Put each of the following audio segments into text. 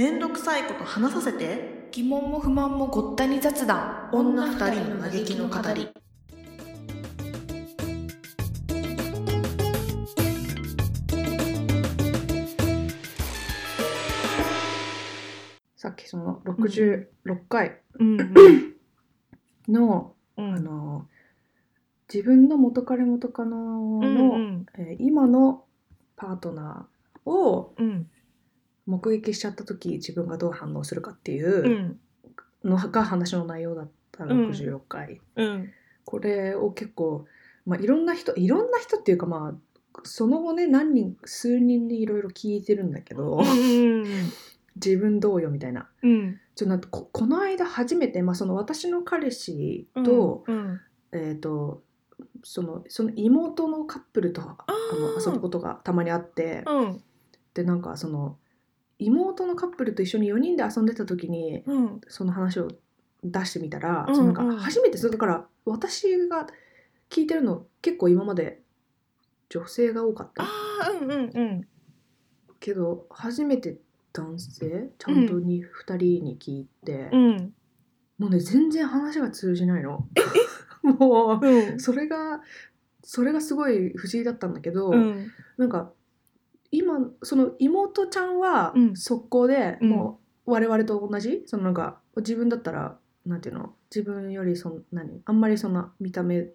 めんどくさいこと話させて。疑問も不満もごったに雑談。女二人の嘆きの語り。さっきその66回。うん。の、うん。あの自分の元彼元カノの、うん。えー今のパートナーをうん目撃しちゃった時自分がどう反応するかっていうん。うのが話の内容だったうん。66回、うん。これを結構、まあ、いろんな人いろんな人っていうかまあその後ね何人数人にいろいろ聞いてるんだけど、うん自分どうよみたいな。うん。ちょなんかここの間初めて、まあ、その私の彼氏と,、うんえー、とそのその妹のカップルとあのー。遊ぶことがたまにあって、うん。でなんかその妹のカップルと一緒に4人で遊んでた時にうん。その話を出してみたら、うんそのなんうんか初めてそれだから私が聞いてるの結構今まで女性が多かった。ああうんうんうん。けど初めて男性ちゃんとに2人に聞いて、うん。もうね全然話が通じないの。もううん。それがそれがすごい不思議だったんだけど、うん。なんか今その妹ちゃんはうん。速攻で、うん。もう我々と同じ？そのなんか自分だったらなんていうの？自分よりそん何？あんまりそんな見た目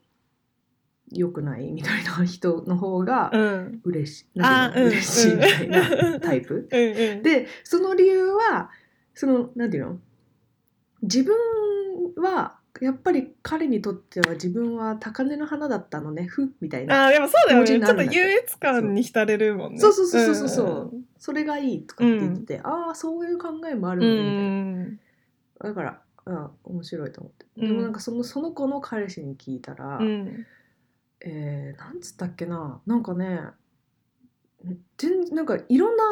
良くないみたいな人の方がうん。嬉しい、なんていうの？嬉しいみたいなタイプ？うんうん。でその理由はそのなんていうの？自分はやっぱり彼にとっては自分は高嶺の花だったのね。ふみたいな。あーでもそうだよね。ちょっと優越感に浸れるもんね。そうそうそうそうそう。そうそれがいいとかって言ってて、ああそういう考えもあるうのねみたいな、ん。だからあ面白いと思って、うん。でもなんかそのその子の彼氏に聞いたら、うん。えー、なんつったっけな。なんかね全なんかいろんな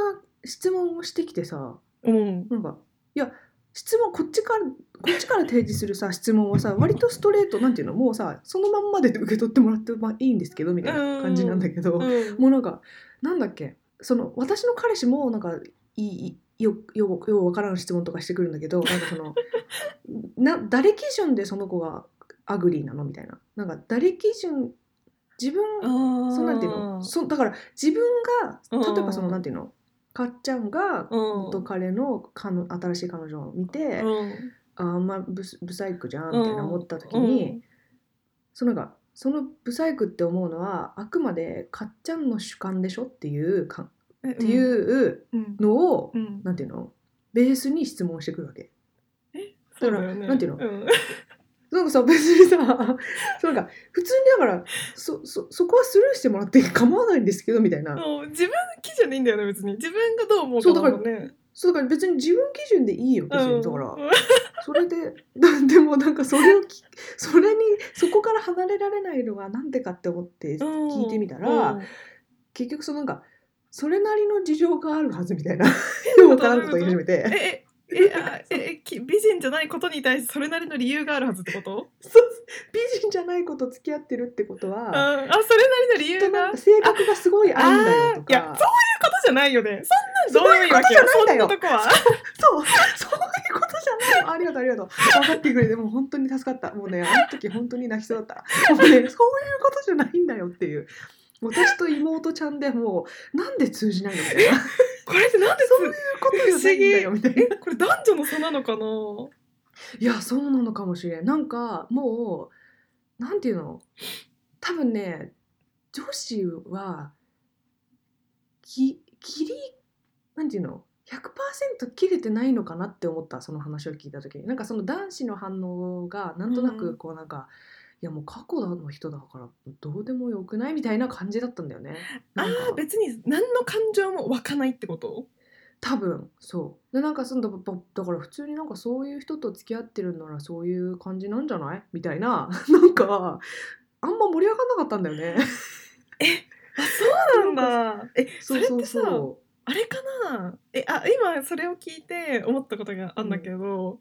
質問をしてきてさ。うん。なんかいや質問こっちからこっちから提示するさ質問はさ割とストレートなんていうのもうさそのまんまで受け取ってもらってまあいいんですけどみたいな感じなんだけど、うん。もうなんかなんだっけその私の彼氏もなんかいいよよようわからん質問とかしてくるんだけどなんかその な誰基準でその子が ugly なの？みたいな。なんか誰基準自分あそうなんていうの？そだから自分がうん例えばそのなんていうの？かっちゃんがうん。元彼の彼女新しい彼女を見て、うん。ああんまブスブサイクじゃんみたいな思った時に、そのなんかそのブサイクって思うのはあくまでかっちゃんの主観でしょっていうかうん。っていううん。のを、うん。なんていうの？ベースに質問してくるわけ。そうだよね。なんていうの？うんなんかさ別にさ そうなんか普通にだからそそそこはスルーしてもらって構わないんですけどみたいな。自分基準でいいんだよね別に。自分がどう思うかそうだからそうだから別に自分基準でいいよ別うん。にだから。それでだでもなんかそれをきそれにそこから離れられないのがなんでかって思って聞いてみたら、うん。結局そのなんかそれなりの事情があるはずみたいな。よく わからんこと言い始めてえええあえき美人じゃないことに対してそれなりの理由があるはずってこと？そう美人じゃない子と付き合ってるってことあはあそれなりの理由が？性格がすごい合うんだよとあーいやかそういうことじゃないよね。そんなんどういいわけよ。そういうことじゃないんだよ。そんなとこは？そうそういうことじゃないありがとうありがとう。分かってくれてもう本当に助かった。もうねあの時本当に泣きそうだった。もうねそういうことじゃないんだよっていう私と妹ちゃんでもうなんで通じないのみたいな。これってなんでそういうことじゃないんだよみたいな。えこれ男女の差なのかな？いやそうなのかもしれん。なんかもうなんていうの？多分ね女子はき切りなんていうの？100%切れてないのかなって思ったその話を聞いた時に。なんかその男子の反応がなんとなくこうなんか、いやもう過去の人だからどうでもよくないみたいな感じだったんだよね。あなんか。ー別に何の感情も湧かないってこと？多分そう。でなんかそのだから普通になんかそういう人と付き合ってるならそういう感じなんじゃない？みたいな。なんかあんま盛り上がんなかったんだよね。あそうなんだ。えそれってさそあれかな？えあ今それを聞いて思ったことがあるんだけど、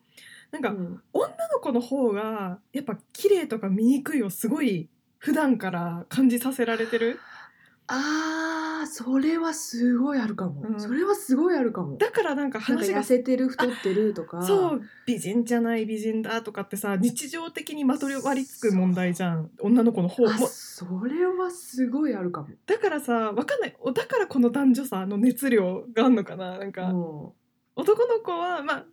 なんか、う、うん、女の子の方がやっぱ綺麗とか醜いをすごい普段から感じさせられてる？あーそれはすごいあるかも、うん。それはすごいあるかも。だからなんか話が痩せてる太ってるとか。そう美人じゃない美人だとかってさ日常的にまとわりつく問題じゃん。女の子の方あもそれはすごいあるかも。だからさわかんない。おだからこの男女差の熱量があんのかななんか、も男の子はまあ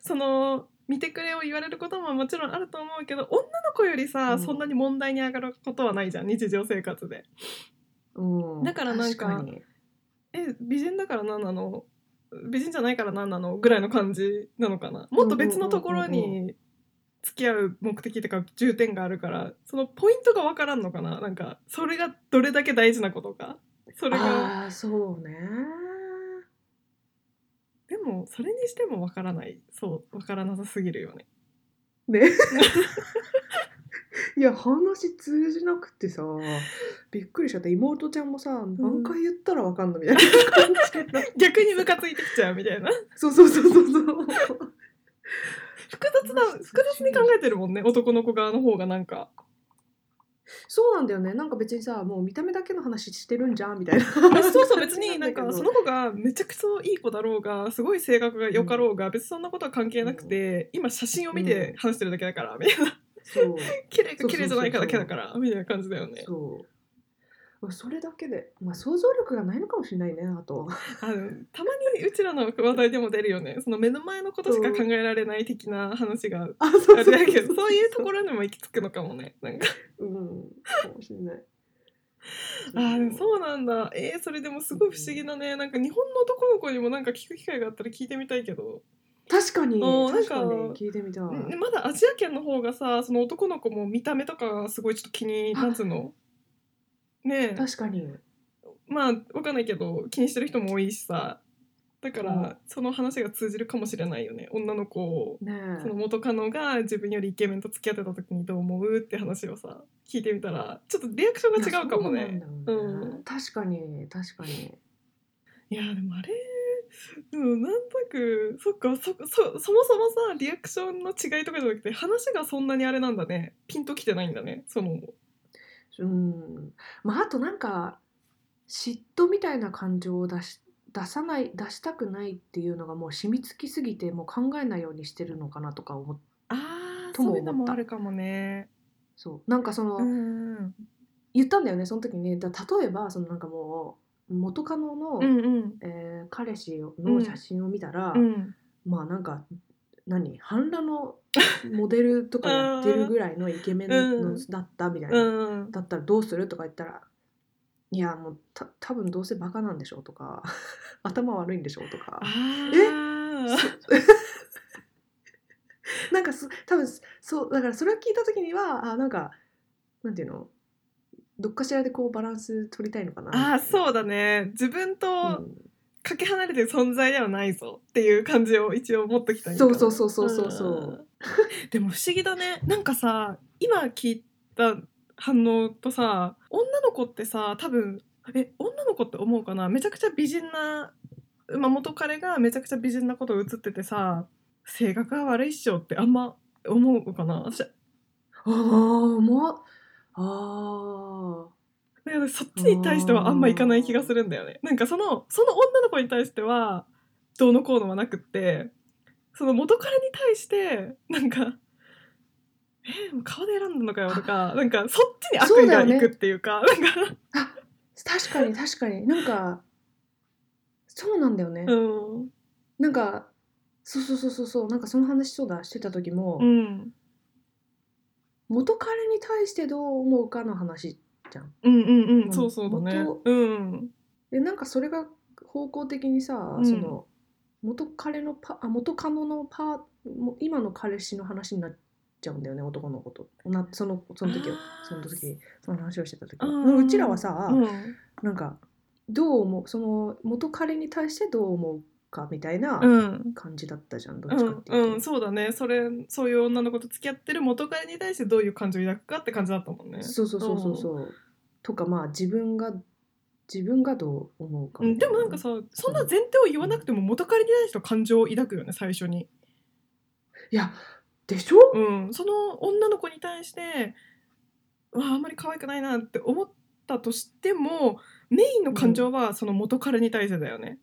その見てくれを言われることももちろんあると思うけど女の子よりさ、うん。そんなに問題に上がることはないじゃん日常生活で。う、うん、だからなんかえ美人だから何なの？美人じゃないから何なの？ぐらいの感じなのかな？もっと別のところに付き合う目的とか重点があるからそのポイントが分からんのかな？なんかそれがどれだけ大事なことか？それがああそうねでもそれにしても分からない。そう分からなさすぎるよね。ね いや話通じなくてさびっくりしちゃった。妹ちゃんもさ何回言ったらわかんのみたいな感じで 逆にムカついてきちゃうみたいな。そうそうそうそうそう。複雑な複雑に考えてるもんね。男の子側の方がなんかそうなんだよね。なんか別にさもう見た目だけの話してるんじゃんみたいな。あそうそう別になんか その子がめちゃくちゃいい子だろうがすごい性格が良かろうが、別にそんなことは関係なくて、今写真を見て話してるだけだからみたいな。そう。綺麗か綺麗じゃないかだけだからみたいな感じだよね。そう。まあそれだけで、まあ、想像力がないのかもしれないねあと あのたまにうちらの話題でも出るよね。その目の前のことしか考えられない的な話があれだけどそういうところにも行き着くのかもねなんか。うんかもしれない。あそうなんだ。えー、それでもすごい不思議だね。なんか日本の男の子にもなんか聞く機会があったら聞いてみたいけど。確かになんか確かに聞いてみたまだアジア圏の方がさその男の子も見た目とかがすごいちょっと気になんつうの？ね。え確かに。まあわかんないけど気にしてる人も多いしさ。だかうん。らその話が通じるかもしれないよね。女の子をねえ。その元カノが自分よりイケメンと付き合ってた時にどう思うって話をさ聞いてみたらちょっとリアクションが違うかもね。んね。うん。確かに確かに。いやでもあれうんなんとなくそっかそそそもそもさリアクションの違いとかじゃなくて話がそんなにあれなんだね。ピンときてないんだね。そのうん。まああとなんか嫉妬みたいな感情を出し出さない出したくないっていうのがもう染みつきすぎてもう考えないようにしてるのかなとか思っあそういうのもあるかもね。そう。なんかその、うん。言ったんだよねその時に。だ例えばそのなんかもう元カノの、うんうん。えー彼氏の写真を見たら、うん。まあなんか何？半裸のモデルとかやってるぐらいのイケメンの、うん。だったみたいな、うん。だったらどうするとか言ったらいやもうた多分どうせバカなんでしょうとか 頭悪いんでしょうとか。あー。なんかそ多分そうだからそれを聞いた時にはあなんかなんていうの？どっかしらでこうバランス取りたいのかなあーそうだね。自分うとんかけ離れてる存在ではないぞっていう感じを一応持っときたそうそうそうそうそうそう。うん。でも不思議だね。なんかさ今聞いた反応とさ女の子ってさ多分え女の子って思うかな？めちゃくちゃ美人な、まあ、元彼がめちゃくちゃ美人なこと映っててさ性格が悪いっしょってあんま思うかな？私。ああもうあだからそっちに対してはあんまいかない気がするんだよね。なんかそのその女の子に対してはどうのこうのはなくってその元彼に対してなんか「えもう顔で選んだのかよ」とかなんかそっちに悪意がいくっていうかなんか。あ確かに確かに。なんかそうなんだよね、うん。なんかそうそうそうそうそうなんかその話そうだしてた時も、うん。元彼に対してどう思うかの話じゃん。うんうんううん。んそうそうだね。元。うん。でなんかそれが方向的にさ、うん。その元彼のパあ元カノのパも今の彼氏の話になっちゃうんだよね男の子と。なそのその時は。あー。その時その話をしてた時あはーうちらはさ、うん。なんかどう思うその元彼に対してどう思うかみたいなうん。感じだったじゃん、どっうんちかっていうと、うん、そうだね。それそういう女の子と付き合ってる元彼に対してどういう感情を抱くかって感じだったもんね。そうそうそうそうそう。とかまあ自分が自分がどう思うかうん、でもなんかさそんな前提を言わなくても元彼に対しては感情を抱くよね最初に、いやでしょ、うん、その女の子に対してうわあんまり可愛くないなって思っったとしてもメインの感情はその元彼に対してだよね。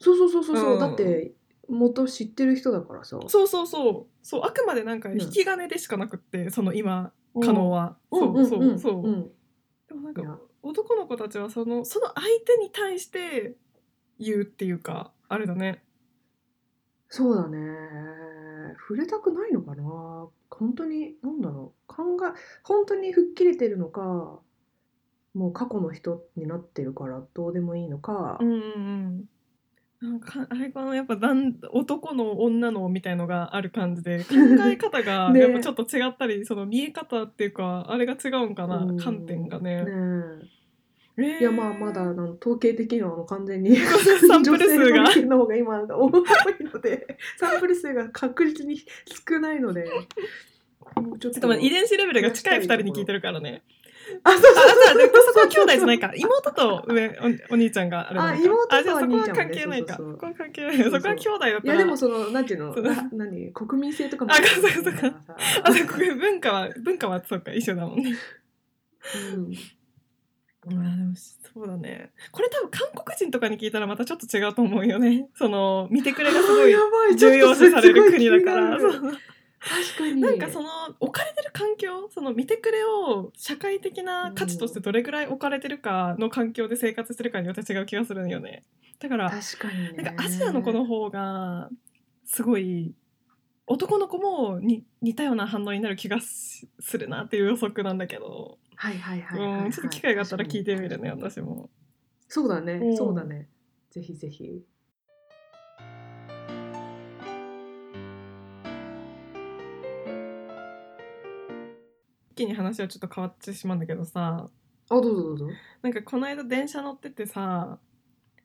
そうそうそうそう。そう、うん。だって元知ってる人だからさ。そうそうそう。そうあくまでなんかうん。引き金でしかなくって、その今うん可能は。うんそうそううん。そう。うんでもなんいやか男の子たちはそのその相手に対して言うっていうかあれだね。そうだね。触れたくないのかな。本当になんだろう。考え本当に吹っ切れてるのかもう過去の人になってるからどうでもいいのか、うんうんうん。なんかあれかなやっぱ男男の女のみたいのがある感じで考え方が ね。やっぱちょっと違ったり、その見え方っていうかあれが違うんかな、うん。観点がね。ねえ。えいやまあまだあの統計的には完全に サンプル数が。女性の方が今多いので サンプル数が確実に少ないのでもうちょっとまあ遺伝子レベルが近い2人に聞いてるからね。あそうあ、じゃあ、でそこは兄弟じゃないか。妹と上おお兄ちゃんがあれなのかあ妹とあ、じゃあそこは関係ないか。そうそうそうそこは関係ない。そうそうそこは兄弟だったら。いやでもそのなんていうの何国民性とかもあそうそうそうかあ、そこ文化は、文化はそうか、一緒だもんね。うんまあでもそうだね。これ多分韓国人とかに聞いたらまたちょっと違うと思うよね。その見てくれがすごい重要視される国だから。確かに。なんかその置かれてる環境その見てくれを社会的な価値としてどれぐらい置かれてるかの環境で生活してるかによって違う気がするんよね。だから確かに。ねなんかアジアの子の方がすごい男の子もに似たような反応になる気がしするなっていう予測なんだけど、はいはいはいはいはい。うんちょっと機会があったら聞いてみるね私も。そうだねうん。そうだね。ぜひぜひ気に話はちょっと変わってしまうんだけどさ。あどうぞどうぞ。なんかこの間電車乗っててさ、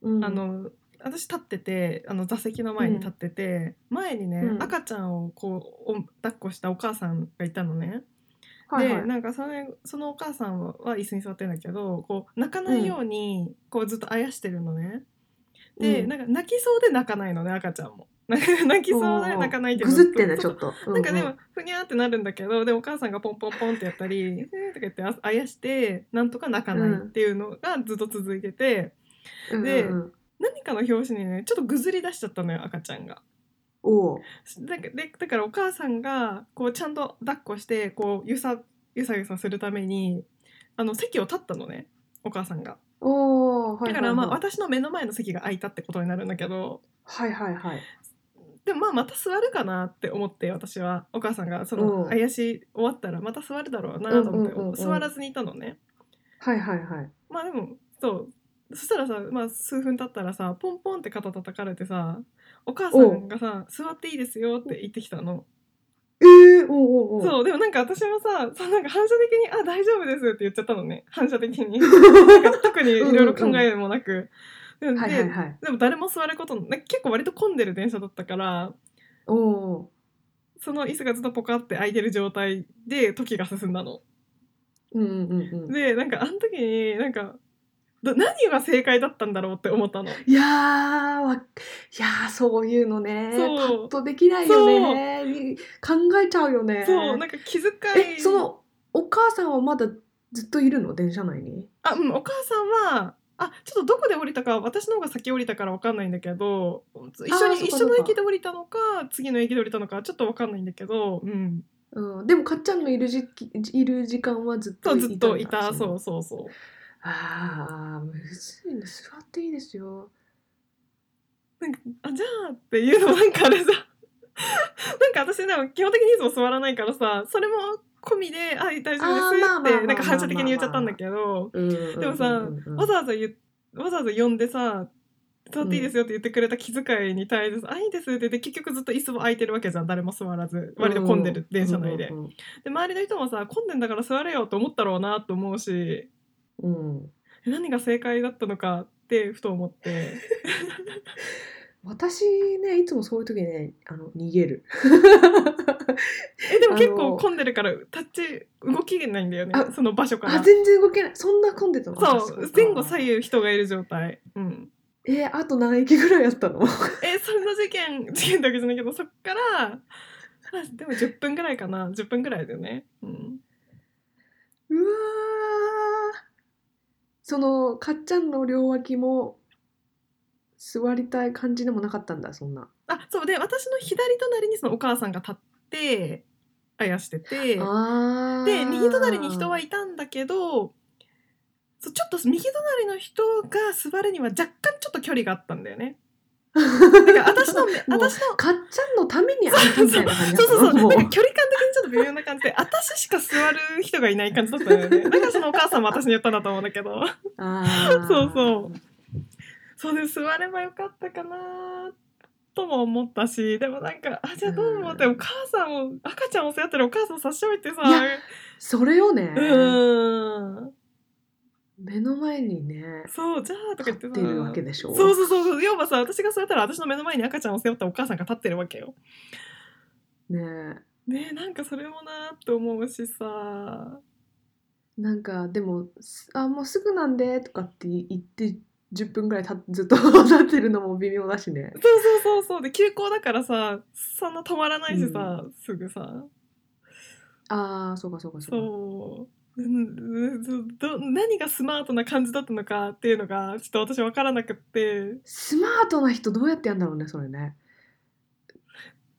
うん。あの私立っててあの座席の前に立ってて、前にね、うん。赤ちゃんをこうお抱っこしたお母さんがいたのね。はいはい。でなんかそれそのお母さんは椅子に座ってるんだけどこう泣かないようにこうずっとあやしてるのね。で、うん。なんか泣きそうで泣かないのね赤ちゃんも。泣きそうで泣かないけど。ぐずってねちょと。っとなんかでもううふにゃーってなるんだけどでお母さんがポンポンポンってやったり「えー」とか言ってああやしてなんとか泣かないっていうのがずっと続いてて、うんでうんうん。何かの拍子にねちょっとぐずり出しちゃったのよ赤ちゃんが。おう。だでだからお母さんがこうちゃんと抱っこしてこうゆさゆさゆさするためにあの席を立ったのねお母さんが。おはいはい。だからまあ私の目の前の席が空いたってことになるんだけど。はいはいはいでもまあまた座るかなって思って私は。お母さんがそうん。の怪しい終わったらまた座るだろうなと思って、うんうんうんうん。座らずにいたのね。はいはいはい。まあでもそう。そしたらさ、まあ、数分経ったらさポンポンって肩叩かれてさお母さんがさ「座っていいですよ」って言ってきたの。えー、おうおうおう。そうでもなんか私もさそうなんか反射的に「あ大丈夫です」って言っちゃったのね。反射的に。特にいろいろ考えもなく。ではいはいはい。でも誰も座ることな結構割と混んでる電車だったからおおその椅子がずっとポカって空いてる状態で時が進んだの。うんうんうんうん。でなんかあの時になんかど何が正解だったんだろうって思ったの。いやーわいやーそういうのね。そう。パッとできないよね。に考えちゃうよね。そうなんか気遣い。えそのお母さんはまだずっといるの？電車内に。あ、うん、お母さんはあちょっとどこで降りたか私の方が先降りたから分かんないんだけど一緒に一緒の駅で降りたのか次の駅で降りたのかちょっと分かんないんだけど、うん、うん、でもかっちゃんのいる時期いる時間はずっとずっといたそうそうそうああむずいね。座っていいですよ。なんかあじゃあっていうのもなんかあれさ。なんか私でも基本的にいつも座らないからさそれも込みで「あ大丈夫です」ってなんか反射的に言っちゃったんだけど。ででもさわざわざ言うわざわざ呼んでさ「座っていいですよ」って言ってくれた気遣いに対してさ「あいいです」って言って結局ずっと椅子も空いてるわけじゃん。誰も座らず。割と混んでる電車内で。で周りの人もさ混んでんだから座れよと思ったろうなと思うし。うん、うん何が正解だったのかってふと思って 私ねいつもそういう時ねあの逃げる。えでも結構混んでるからタッチ動きがないんだよねあその場所から。あ全然動けない。そんな混んでたの？そう前後左右人がいる状態。うん。えーあと何駅ぐらいやったの？えその事件事件だけじゃないけどそっからあでも10分ぐらいかな。10分ぐらいだよね。うん。うわそのかっちゃんの両脇も座りたい感じでもなかったんだそんな。あそうで私の左隣にそのお母さんが立ってあやしててで右隣に人はいたんだけどそうちょっと右隣の人が座るには若干ちょっと距離があったんだよね。だから私の 私のかっちゃんのためにあんたみたいな感じだそうそうそう。なんか距離感的にちょっと微妙な感じで、私しか座る人がいない感じだったんだよね。だからそのお母さんも私に言ったんだと思うんだけど。そうそう。そうで座ればよかったかなとも思ったし、でもなんか、あ、じゃあどう思って、うんお母さんを、赤ちゃんを背負ってるお母さん差し置いてさ、いやそれよね、うーん。目の前にねそう、じゃあとか言ってさ。立ってるわけでしょ？そうそうそう。要はさ、私が座ったら私の目の前に赤ちゃんを背負ったお母さんが立ってるわけよ。ねねえ、なんかそれもなーって思うしさ。なんかでも「すあもうすぐなんで」とかって言って10分ぐらいたずっと 立ってるのも微妙だしね。そうそうそうそう。で休校だからさそんな止まらないしさ、すぐさ。ああそうかそうかそうか。そう。うんど何がスマートな感じだったのかっていうのがちょっと私分からなくって。スマートな人どうやってやんだろうねそれね。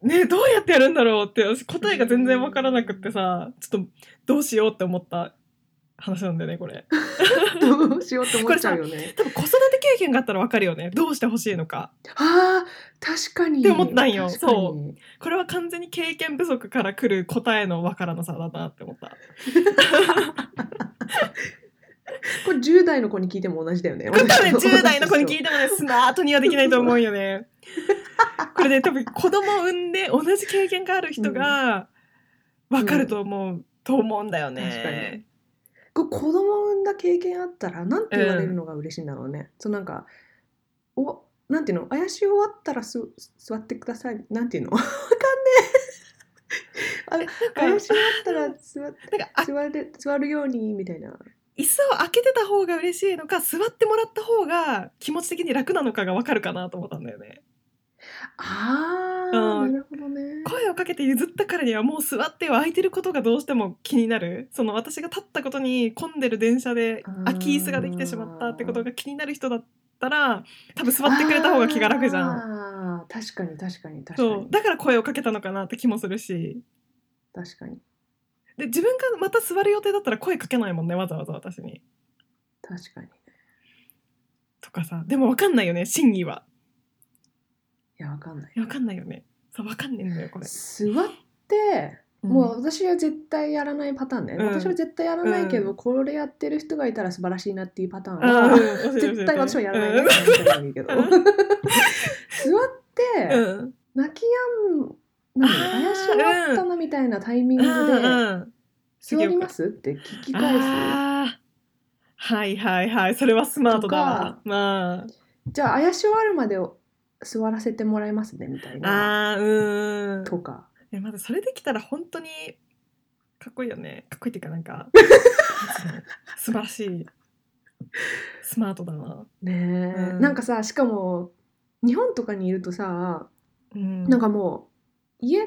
ねどうやってやるんだろうって私答えが全然分からなくってさちょっとどうしようって思った話なんだよねこれ。どうしようって思っちゃうよね。多分子育て経験があったら分かるよね。どうしてほしいのか。あー確かに。って思ったんよ。確かに。そこれは完全に経験不足から来る答えの分からなさだなって思った。これ10代の子に聞いても同じだよね。これ多分10代の子に聞いててもねスマートにはできないと思うよね。これね多分子供を産んで同じ経験がある人が分かると思う、と思うんだよね。子供産んだ経験あったらなんて言われるのが嬉しいんだろうね、そうなんかおなんていうの？怪し終わったらす座ってください。なんていうの？わかんねえ。あれ怪し終わったら座っなんかあ座れ座るようにみたいな。椅子を開けてた方が嬉しいのか座ってもらった方が気持ち的に楽なのかが分かるかなと思ったんだよね。あー、うん。なるほどね。声をかけて譲ったからにはもう座っては空いてることがどうしても気になる。その私が立ったことに混んでる電車で空き椅子ができてしまったってことが気になる人だったら多分座ってくれた方が気が楽じゃん。あー確かに確かに確かに。そう。だから声をかけたのかなって気もするし。確かに。で自分がまた座る予定だったら声かけないもんねわざわざ私に。確かに。とかさ。でも分かんないよね真偽はいやわかんない。いや分かんないよね。そう分かんねえんだよこれ、座ってもう私は絶対やらないパターンね、うん。私は絶対やらないけど、うん。これやってる人がいたら素晴らしいなっていうパターンうん。は、絶対私はやらないね、いけど。うん。座って、うん。泣きやん何あー怪し終わったなみたいなタイミングうで、座ります？って聞き返す？はいはいはい。それはスマートだ。まじゃあ怪し終わるまで座らせてもらえますねみたいあな。あーうーん。とか。えまだそれできたら本当にかっこいいよね。かっこいいっていうかなんか 素晴らしい。スマートだな、ねえ、うん。なんかさしかも日本とかにいるとさうん、なんかもう家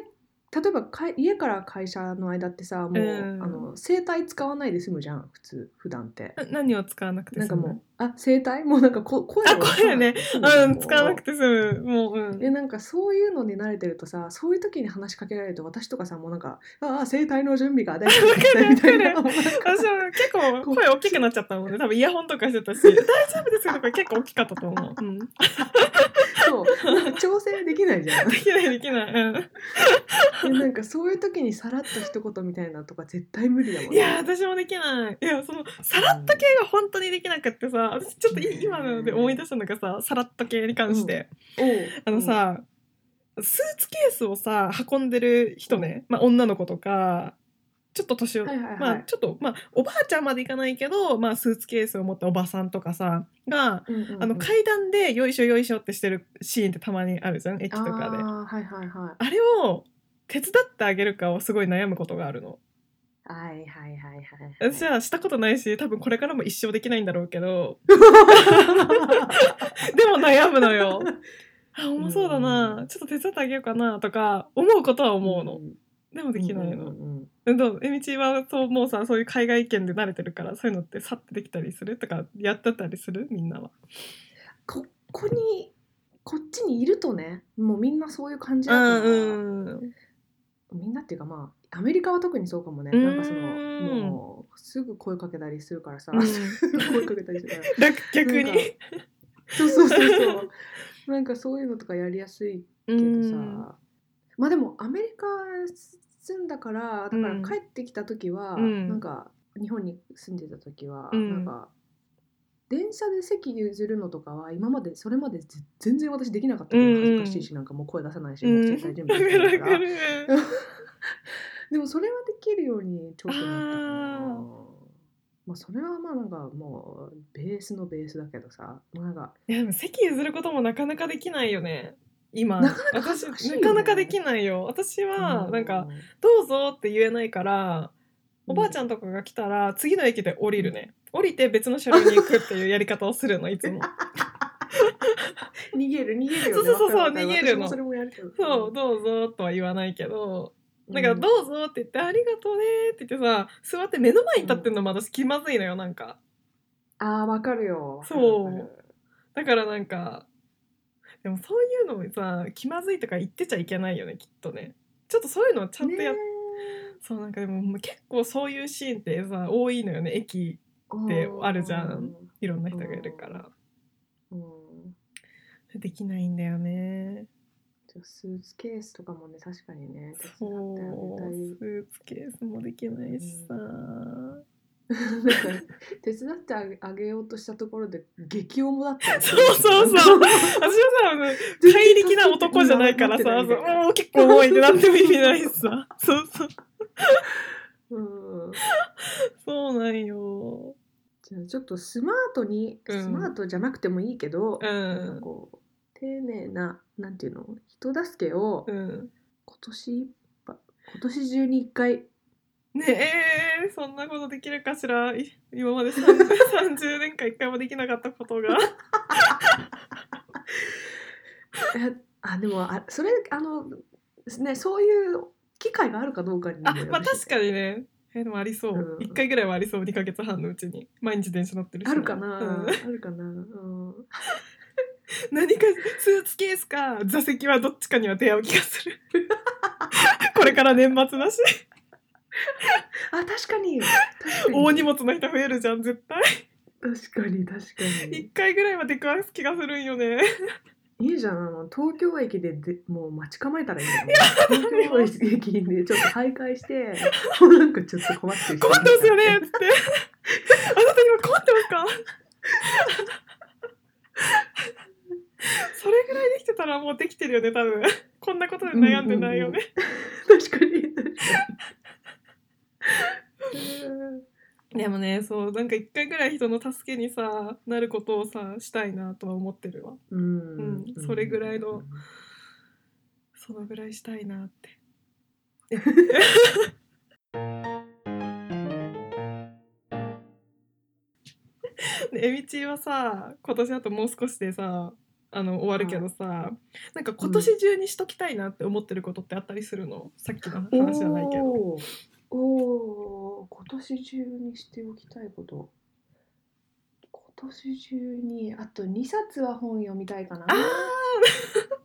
例えばか家から会社の間ってさもう、うん。あの声帯使わないで済むじゃん普通普段って。な何を使わなくて済む？なんかもうあ声帯？もうなんかこ声あを声ね。済むじゃうん使わなくて済む。もううん。でなんかそういうのに慣れてるとさそういう時に話しかけられると私とかさもうなんか「ああ声帯の準備が大丈夫ですね」みたいな。なんか私は結構 声大きくなっちゃったもんね。多分イヤホンとかしてたし。大丈夫ですよ。とか結構大きかったと思う、うん、でそう。調整できないじゃん。きないできない、うん。でなんかそういう時にさらっと一言みたいなとか絶対無理だもんいや私もできない。いやそのさらっと系が本当にできなくってさ私ちょっとい今ので思い出したのがささらっと系に関して、おう。あのさ、スーツケースをさ運んでる人ね、まあ、女の子とかちょっと年を、はいはいはいまあちょっとまあおばあちゃんまでいかないけど、まあ、スーツケースを持ったおばさんとかさが、うんうんうんあの階段でよいしょよいしょってしてるシーンってたまにあるじゃん駅とかであーはいはいはいあれを手伝ってあげるかをすごい悩むことがあるの。はいはいはいはい。私はしたことないし多分これからも一生できないんだろうけど でも悩むのよ。あ 重そうだな、ちょっと手伝ってあげようかなとか思うことは思うの。んでもできないの、うんうんどうえみちはそうもうさそういう海外圏で慣れてるからそういうのってさってできたりする？とかやってたりする？みんなは。ここにこっちにいるとねもうみんなそういう感じうだから、んうん。みんなっていうかまあアメリカは特にそうかもね。うん。なんかそのもうすぐ声かけたりするからさ、うん。声かけたりするから。楽逆に。そうそうそうそう。なんかそういうのとかやりやすいけどさ、うんまあでもアメリカ住んだからだからうん。帰ってきた時は、うん。なんか日本に住んでた時は、うん。なんか電車で席譲るのとかは今までそれまでぜ全然私できなかったけどうん。恥ずかしいし、なんかもう声出さないし、うん。もう絶対準わ備してるから。る。でもそれはできるようにちょっとなったかあなまあそれはまあなんかもうベースのベースだけどさ。なんかいやでも席譲ることもなかなかできないよね今なかなか恥私なかなかできないよ。私はうなんか「どうぞ」って言えないからおばあちゃんんとかが来たら次の駅で降りるね。降りて別の車両に行くっていうやり方をするのいつも。逃げる逃げるよ、ね、そうそうそう逃げるの。そう「どうぞ」とは言わないけどだから「うんどうぞ」って言って「ありがとうね」って言ってさ座って目の前に立ってんのも私気まずいのよなんか。ああわかるよ。そう。だからなんかでもそういうのをさ気まずいとか言ってちゃいけないよねきっとね。ちょっとそういうのをちゃんとやっ、ねそうなんかでももう結構そういうシーンってさ多いのよね駅ってあるじゃん。いろんな人がいるから。うん。できないんだよね。じゃあスーツケースとかもね確かにねそうスーツケースもできないしさ、なんか 手伝ってあげあげようとしたところで激重だったよそうそうそう。私はさあの怪力な男じゃないからさそう。もう結構重いってなっても意味ないしさ。そうそう。うん。そうなんよ。じゃあちょっとスマートに、うん。スマートじゃなくてもいいけど、うなんかんこう丁寧ななんていうの人助けをうん。今年いっぱ今年中に一回ねえそんなことできるかしら？い今まで 30, 30年間一回もできなかったことが。えあでもあそれあのねそういう機会があるかどうかにあもよるしまあ確かにね。えでもありそう、うん。1回ぐらいはありそう。2ヶ月半のうちに。毎日電車乗ってるしあるかな、うん。あるかな、うん、何かスーツケースか座席はどっちかには出会う気がする。これから年末だし あ確かに。確かに。大荷物の人増えるじゃん絶対。確かに確かに。1回ぐらいは出くわす気がするんよね。いいじゃん。あの東京駅ででもう待ち構えたらいいんだよね。東京駅でちょっと徘徊してもうなんかちょっと困ってる人困ってますよねっつって。あなた今困ってますか？それぐらいできてたらもうできてるよね多分。こんなことで悩んでないよね、確かに確かに でもねそうなんか一回ぐらい人の助けにさなることをさしたいなとは思ってるわ。うん。うんそれぐらいのそのぐらいしたいなって。でえみちはさ今年あともう少しでさあの終わるけどさ、なんか今年中にしときたいなって思ってることってあったりするの？さっきの話じゃないけどおーおー今年中にしておきたいこと。今年中にあと2冊は本読みたいかな。あー。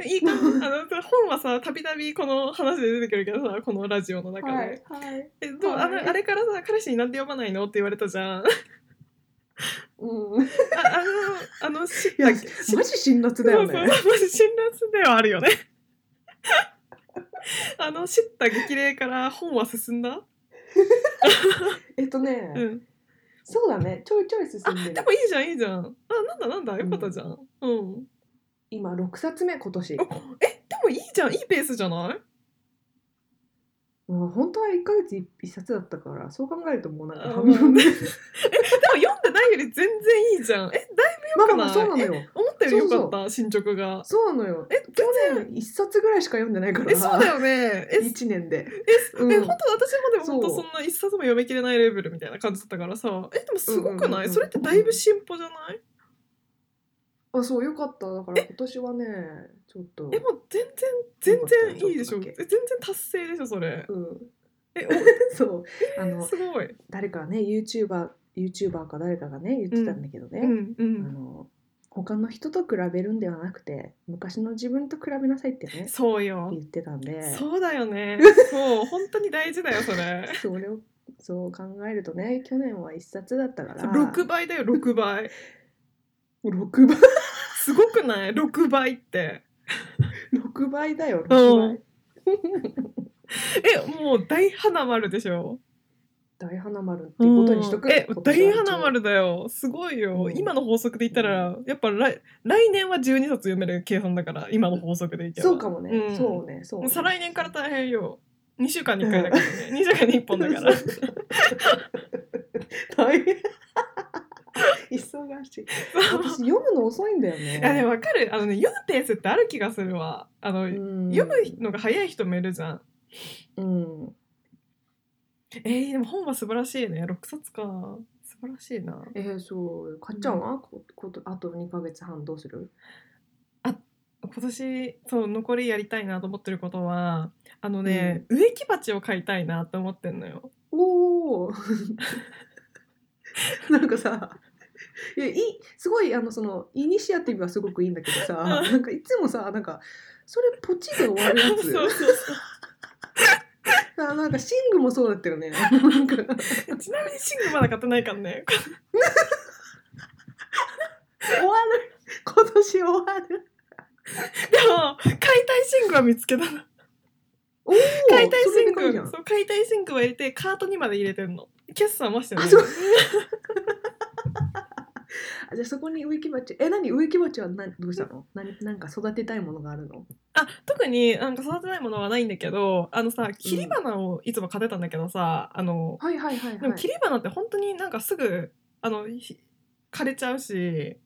えいいか あの本はさたびたびこの話で出てくるけどさこのラジオの中で、はいはい。えどうあのはい。あれからさ彼氏になんで読まないのって言われたじゃん。あうん。いあのあの知っやたマジ辛辣だよね。そうそうマジ辛辣ではあるよね あの知った激励から本は進んだ？えっとね、うん。そうだね。ちょいちょい進あんでる。でもいいじゃんいいじゃん。あなんだなんだよかったじゃん。うん、今6冊目今年。おえでもいいじゃん。いいペースじゃない？もう本当は1ヶ月 1, 冊だったからそう考えるともうなんかあ半分で。でも読んでないより全然いいじゃん。えだいまあくない？まあそうなのよよりよかった。進捗が。そうなのよ。え去年1冊ぐらいしか読んでないから。えそうだよね。え1年で。え、うん。え本当私もでも本当そんな一冊も読み切れないレベルみたいな感じだったからさ。えでもすごくない、うんうんうんうんそれってだいぶ進歩じゃない？あそうよかった。だから今年はねちょっと。えもう全然全然いいでしょ。全ちっとだ然達成でしょそれ。けうん。え そう。あおのすごい。誰かね YouTuber, YouTuber か誰かがね言ってたんだけどね、うんうあんの他の人と比べるんではなくて昔の自分と比べなさいってねそうよ。言ってたんで。そうだよね。そう本当に大事だよそれ。それをそう考えるとね去年は一冊だったから。6倍だよ6倍。6倍？すごくない？6倍って。6倍だよ6倍。えもう大花丸でしょ？大花丸っていうことにしとくうん。え大花丸だよ。すごいよ、うん。今の法則で言ったらやっぱ来来年は12冊読める計算だから今の法則で言ってそうかもね、うん。そうね。そうね。再来年から大変よ。2週間に1回だからね。2週間に1本だから。大変。忙しい。私読むの遅いんだよね。いやでも分かる。あのね読むペースってある気がするわ。あの、うん。読むのが早い人もいるじゃん。うんえー、でも本は素晴らしいね。6冊か。素晴らしいな。えー、そう。かっちゃん。は、こことあと2ヶ月半どうする？今年そう残りやりたいなと思ってることはあのね、植木鉢を買いたいなと思ってんのよ。おお なんかさいやいいすごいあのそのイニシアティブはすごくいいんだけどさ、うん。なんかいつもさなんかそれポチで終わるやそうつ そうそうあなんかシングもそうだったよね。なんか。ちなみにシングまだ買ってないからね。終わる。今年終わる。でも買いたいシングは見つけたの。おお買いたいシングそう買いたいシングは入れてカートにまで入れてんの。決算はしてないあじゃあそこに植木鉢。え何？植木鉢は何どうしたの？何なんか育てたいものがあるの？あ特になんか育てないものはないんだけどあのさ切り花をいつも買ってたんだけどさ、あのはいはいはいでも切り花って本当になんかすぐあのひ枯れちゃうし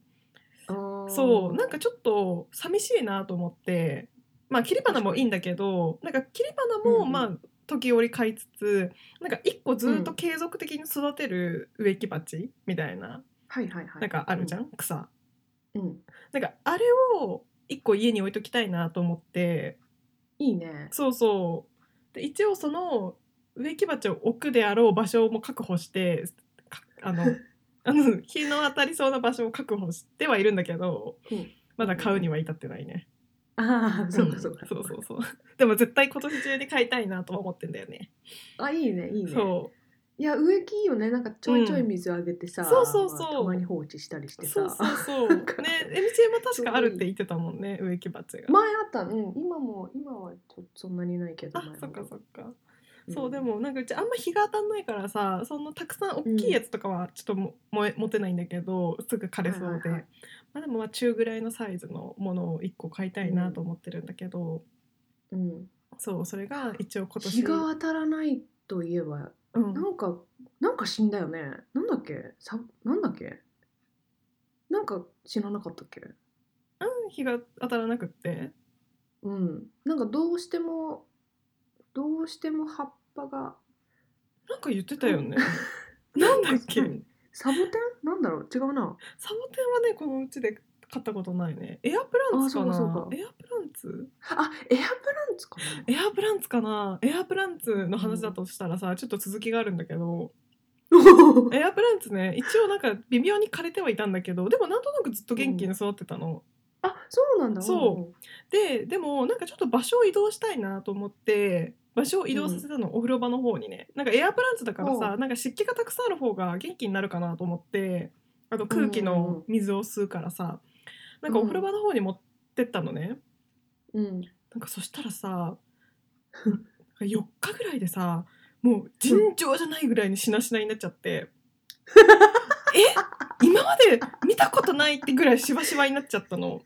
そうなんかちょっと寂しいなと思ってまあ切り花もいいんだけどなんか切り花もうんうん。まあ時折買いつつなんか一個ずっと継続的に育てる植木鉢みたいなはいはいはい。なんかあるじゃん、草。うん。なんかあれを一個家に置いときたいなと思って。いいね。そうそう。で一応その植木鉢を置くであろう場所も確保してかあの あの日の当たりそうな場所を確保してはいるんだけど、うん。まだ買うには至ってないね。ああそうかそうか、んそうそうそう。でも絶対今年中に買いたいなとは思ってんだよね。あいいねいいね。そいや植木いいよね。なんかちょいちょい水あげてさ、うんそうそうそうまあたまに放置したりしてう。さ。そうそうそう。ね、エミチエも確かあるって言ってたもんね、植木鉢が。前あった。うん今も今はちょそんなにないけどあそっかそっか。うん。そうでもなんかうちあんま日が当たんないからさそのたくさん大きいやつとかはちょっとも、もえ持てないんだけどすぐ枯れそうで、はいはいはい。まあ、でもまあ中ぐらいのサイズのものを1個買いたいなと思ってるんだけど、うん、そうそれが一応今年日が当たらないといえばうん。なんかなんか死んだよね。なんだっけ？さなんだっけ？なんか死ななかったっけ？うん、日が当たらなくって。うん。なんかどうしてもどうしても葉っぱが。なんか言ってたよね。なんだっけ？何サボテン？なんだろう？違うな。サボテンはねこのうちで買ったことないね。エアプランツかな？エアプランツ？あエアプランツかな？エアプランツかな？エアプランツの話だとしたらさ、ちょっと続きがあるんだけど。エアプランツね一応なんか微妙に枯れてはいたんだけどでもなんとなくずっと元気に育ってたの、あそうなんだ。そででもなんかちょっと場所を移動したいなと思って場所を移動させたの、お風呂場の方にね。なんかエアプランツだからさおなんか湿気がたくさんある方が元気になるかなと思ってあと空気の水を吸うからさ、なんかお風呂場の方に持ってったのね、うん。なんかそしたらさなんか4日ぐらいでさもう尋常じゃないぐらいにしなしなになっちゃって。え？今まで見たことないってぐらいしわしわになっちゃったの。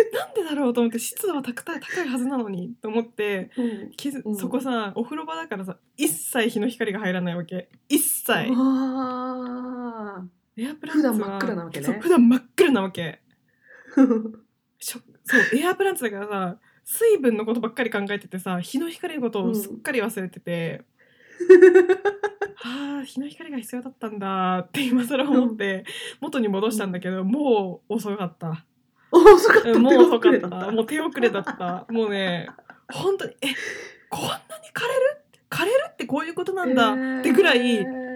え？なんでだろうと思って湿度は高い高いはずなのにと思って。うん。そこさお風呂場だからさ一切日の光が入らないわけ。一切。あエアプランツは普段真っ暗なわけね。そう普段真っ暗なわけ。ー しょそうエアプランツだからさ水分のことばっかり考えててさ日の光のことをすっかり忘れてて、は あ日の光が必要だったんだって今更思って元に戻したんだけど、もう遅かった。遅遅かった。うんもう手遅かった。もう手遅れだった。もうね本当にえこんなに枯れる？枯れるってこういうことなんだ、ってぐらいえー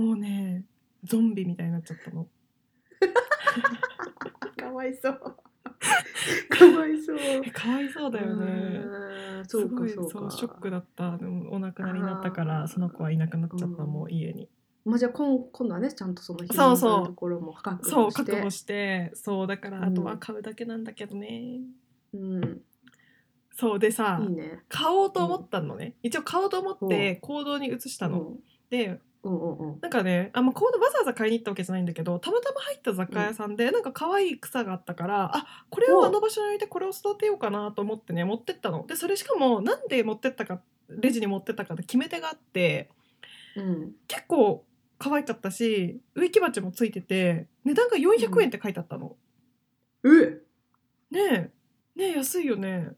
もうねゾンビみたいになっちゃったの。かわいそう。かわいそう。えかわいそうだよね。うんそうかすごいそうか。ショックだった。でもお亡くなりになったからその子はいなくなっちゃった、うん。もう家に。まあじゃあ今今度はねちゃんとその避そうそう。難するところも確保して。そう確保して。そうだからうんあとは買うだけなんだけどね、うん。そうでさいいね。買おうと思ったのね、一応買おうと思って行動に移したの、でうんうんうんうん。なんかねあ、まあ、コードわざわざ買いに行ったわけじゃないんだけどたまたま入った雑貨屋さんで、なんか可愛い草があったからあこれをあの場所に置いてこれを育てようかなと思ってね持ってったの。でそれしかもなんで持ってったかレジに持ってったかって決め手があってうん。結構可愛かったし植木鉢もついてて値段が400円って書いてあったの、えねえ。ねえ安いよね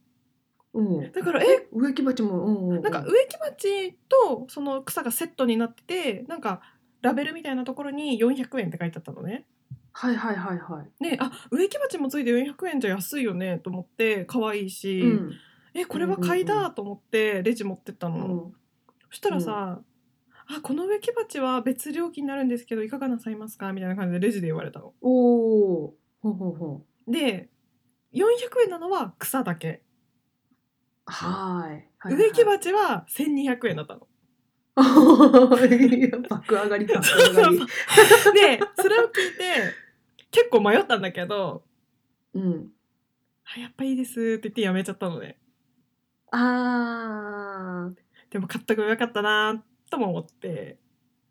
うん。だからえ？植木鉢もうんうんうん。なんか植木鉢とその草がセットになっててなんかラベルみたいなところに400円って書いてあったのね。はいはいはいはい。ねあ植木鉢もついて400円じゃ安いよねと思って可愛いし、うん。えこれは買いだと思ってレジ持ってったの、うん。そしたらさ、あこの植木鉢は別料金になるんですけどいかがなさいますかみたいな感じでレジで言われたの。おおほうほうほう。で400円なのは草だけはい。はいはい。植木鉢は1200円だったの。爆上がり 爆上がり。でそれを聞いて結構迷ったんだけどうん。あやっぱいいですって言ってやめちゃったのね。あー。でも買っとけばよかったなとも思って。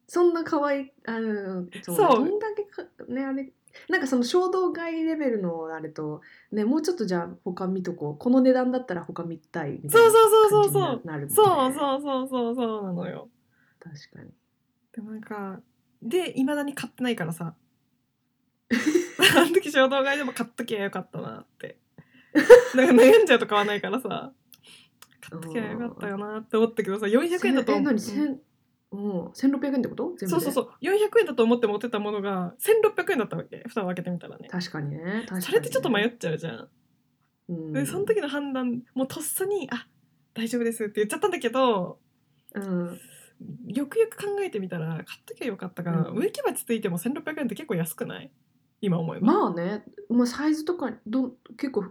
そんな可愛いあのそうそう。どんだけかねあれなんかその衝動買いレベルのあれとねもうちょっとじゃあ他見とこう。この値段だったら他見たいみたいなそうそうそうそうそう。なるそうそうそうそうそうなのよ確かにでもなんかでいまだに買ってないからさあの時衝動買いでも買っときゃよかったなってなんか悩んじゃうと買わないからさ買っときゃよかったよなって思ったけどさ400円だとえ何うん千うん1600円ってこと？全部で？そうそうそう。400円だと思って持ってたものが1600円だったわけ。蓋を開けてみたらね。確かにね。確かにね。それってちょっと迷っちゃうじゃん、うん。でその時の判断もうとっさに「あ大丈夫です」って言っちゃったんだけどうん。よくよく考えてみたら買っときゃよかったから、うん。植木鉢ついても1600円って結構安くない？今思えば、まあね、まあ、サイズとかど結構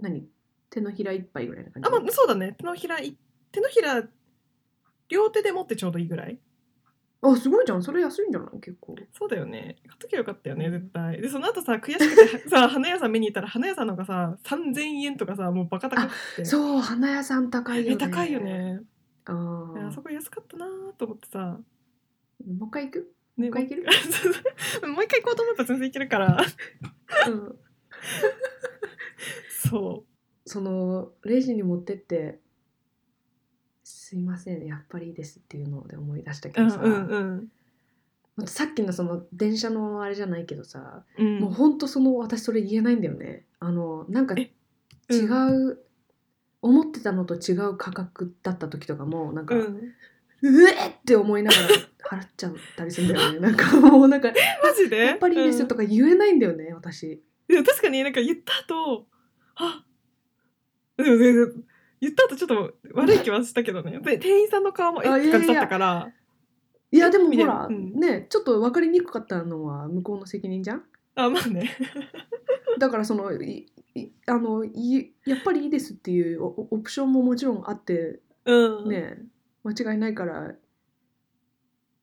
何？手のひら一杯ぐらいな感じ？あまあそうだね。手のひらい手のひら両手で持ってちょうどいいぐらい。あすごいじゃん。それ安いんじゃない？結構。そうだよね。買っときゃよかったよね絶対。でその後さ悔しくてさ 花屋さん見に行ったら花屋さんの方がさ3000円とかさもうバカ高くて。そう花屋さん高いよね。え高いよね。ああーそこ安かったなーと思ってさ。もう一回行く？ねもう一回行ける？もう一回行こうと思ったら全然いけるから。うん。そそのレジに持ってって「すいませんやっぱりいいです」っていうので思い出したけどさ、ううんうんうん。またさっきのその電車のあれじゃないけどさ、うん。もうほんとその私それ言えないんだよね。あのなんかえ？違うんう、思ってたのと違う価格だった時とかもなんか、ううんえって思いながら払っちゃったりするんだよね。なんかもうなんかマジで？やっぱりいいですよとか言えないんだよね、私。確かになんか言った後あでも全然言った後ちょっと悪い気はしたけどね。で店員さんの顔もえあって感じだったから。いやでもほら、うん。ねちょっと分かりにくかったのは向こうの責任じゃん？あまあね。だからそのいいあのいやっぱりいいですっていうオオプションももちろんあってうん。ね間違いないから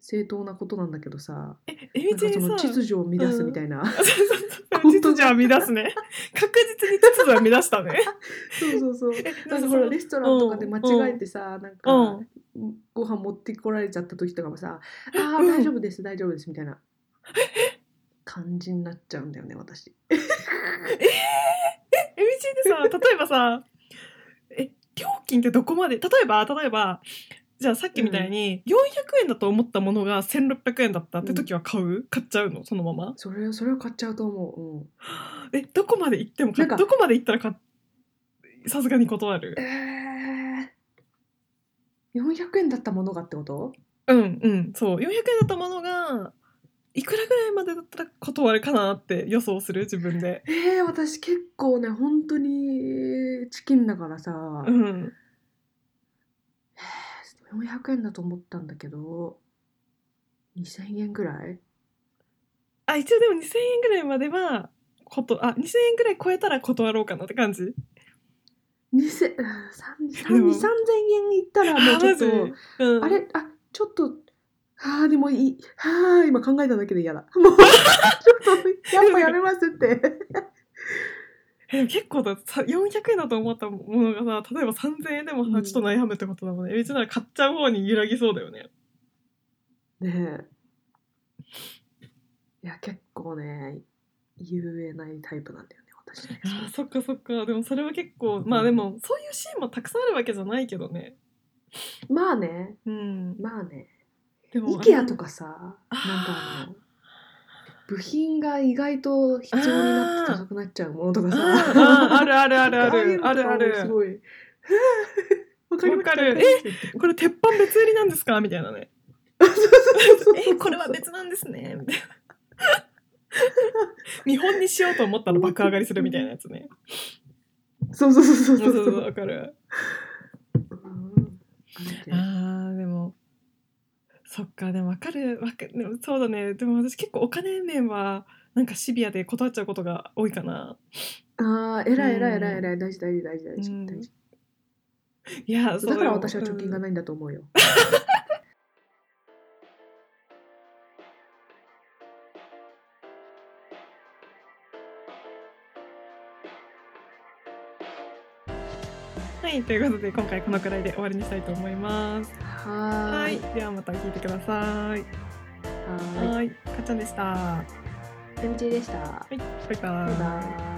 正当なことなんだけどさええみなんかその秩序を乱すみたいな、秩序は乱すね。確実に秩序は乱したね。そうそうそう。えなんかほらレストランとかで間違えてさ、なんうかん。ご飯持ってこられちゃった時とかもさ「えああうん大丈夫です大丈夫です」みたいな。感じになっちゃうんだよね私。えみちでさ例えばさえ料金ってどこまで例えば例えばじゃあさっきみたいに400円だと思ったものが1600円だったって時は買う、買っちゃうの？そのまま？それそれを買っちゃうと思う。うん。えどこまで行ってもどこまで行ったら買さすがに断る？えー、400円だったものがってこと？うんうんそう。400円だったものがいくらぐらいまでだったら断るかなって予想する？自分で。えー、私結構ね本当にチキンだからさ、うん。400円だと思ったんだけど2000円ぐらい？あ一応でも2000円ぐらいまではことあ2000円ぐらい超えたら断ろうかなって感じ。2000 3000でも。円いったらもうちょっと うん、あれ？あちょっとあーでもいい。はあ今考えただけで嫌だ。もう ちょっとやっぱやめますってえ結構ださ400円だと思ったものがさ例えば3000円でもさ、うん。ちょっと悩むってことだもんね。別なら買っちゃう方に揺らぎそうだよね。ねえ。いや結構ね言えないタイプなんだよね私ねあーそっかそっか。でもそれは結構まあでもそういうシーンもたくさんあるわけじゃないけどね。まあね。うん。まあね。でも IKEA とかさなんかあの部品が意外と必要になって高くなっちゃうものとかさ。あーあるあるあるある。あるある。ごい。わかりますわかる。えこれ鉄板別売りなんですか？みたいなね。えこれは別なんですねみたいな見本にしようと思ったら爆上がりするみたいなやつねそうそうそうそそううそうわかるうんああーでもそっかでもわかるわかでもそうだね。でも私結構お金面はなんかシビアで断っちゃうことが多いかな。ああ偉い偉い偉いうん。偉い大事大事大事大事うん。大事いやだから私は貯金がい、ないんだと思うよいということで今回このくらいで終わりにしたいと思います。はい。いではまた聞いてください。はーい。はいかっちゃんでした。はエミチでした。いバイババイバイ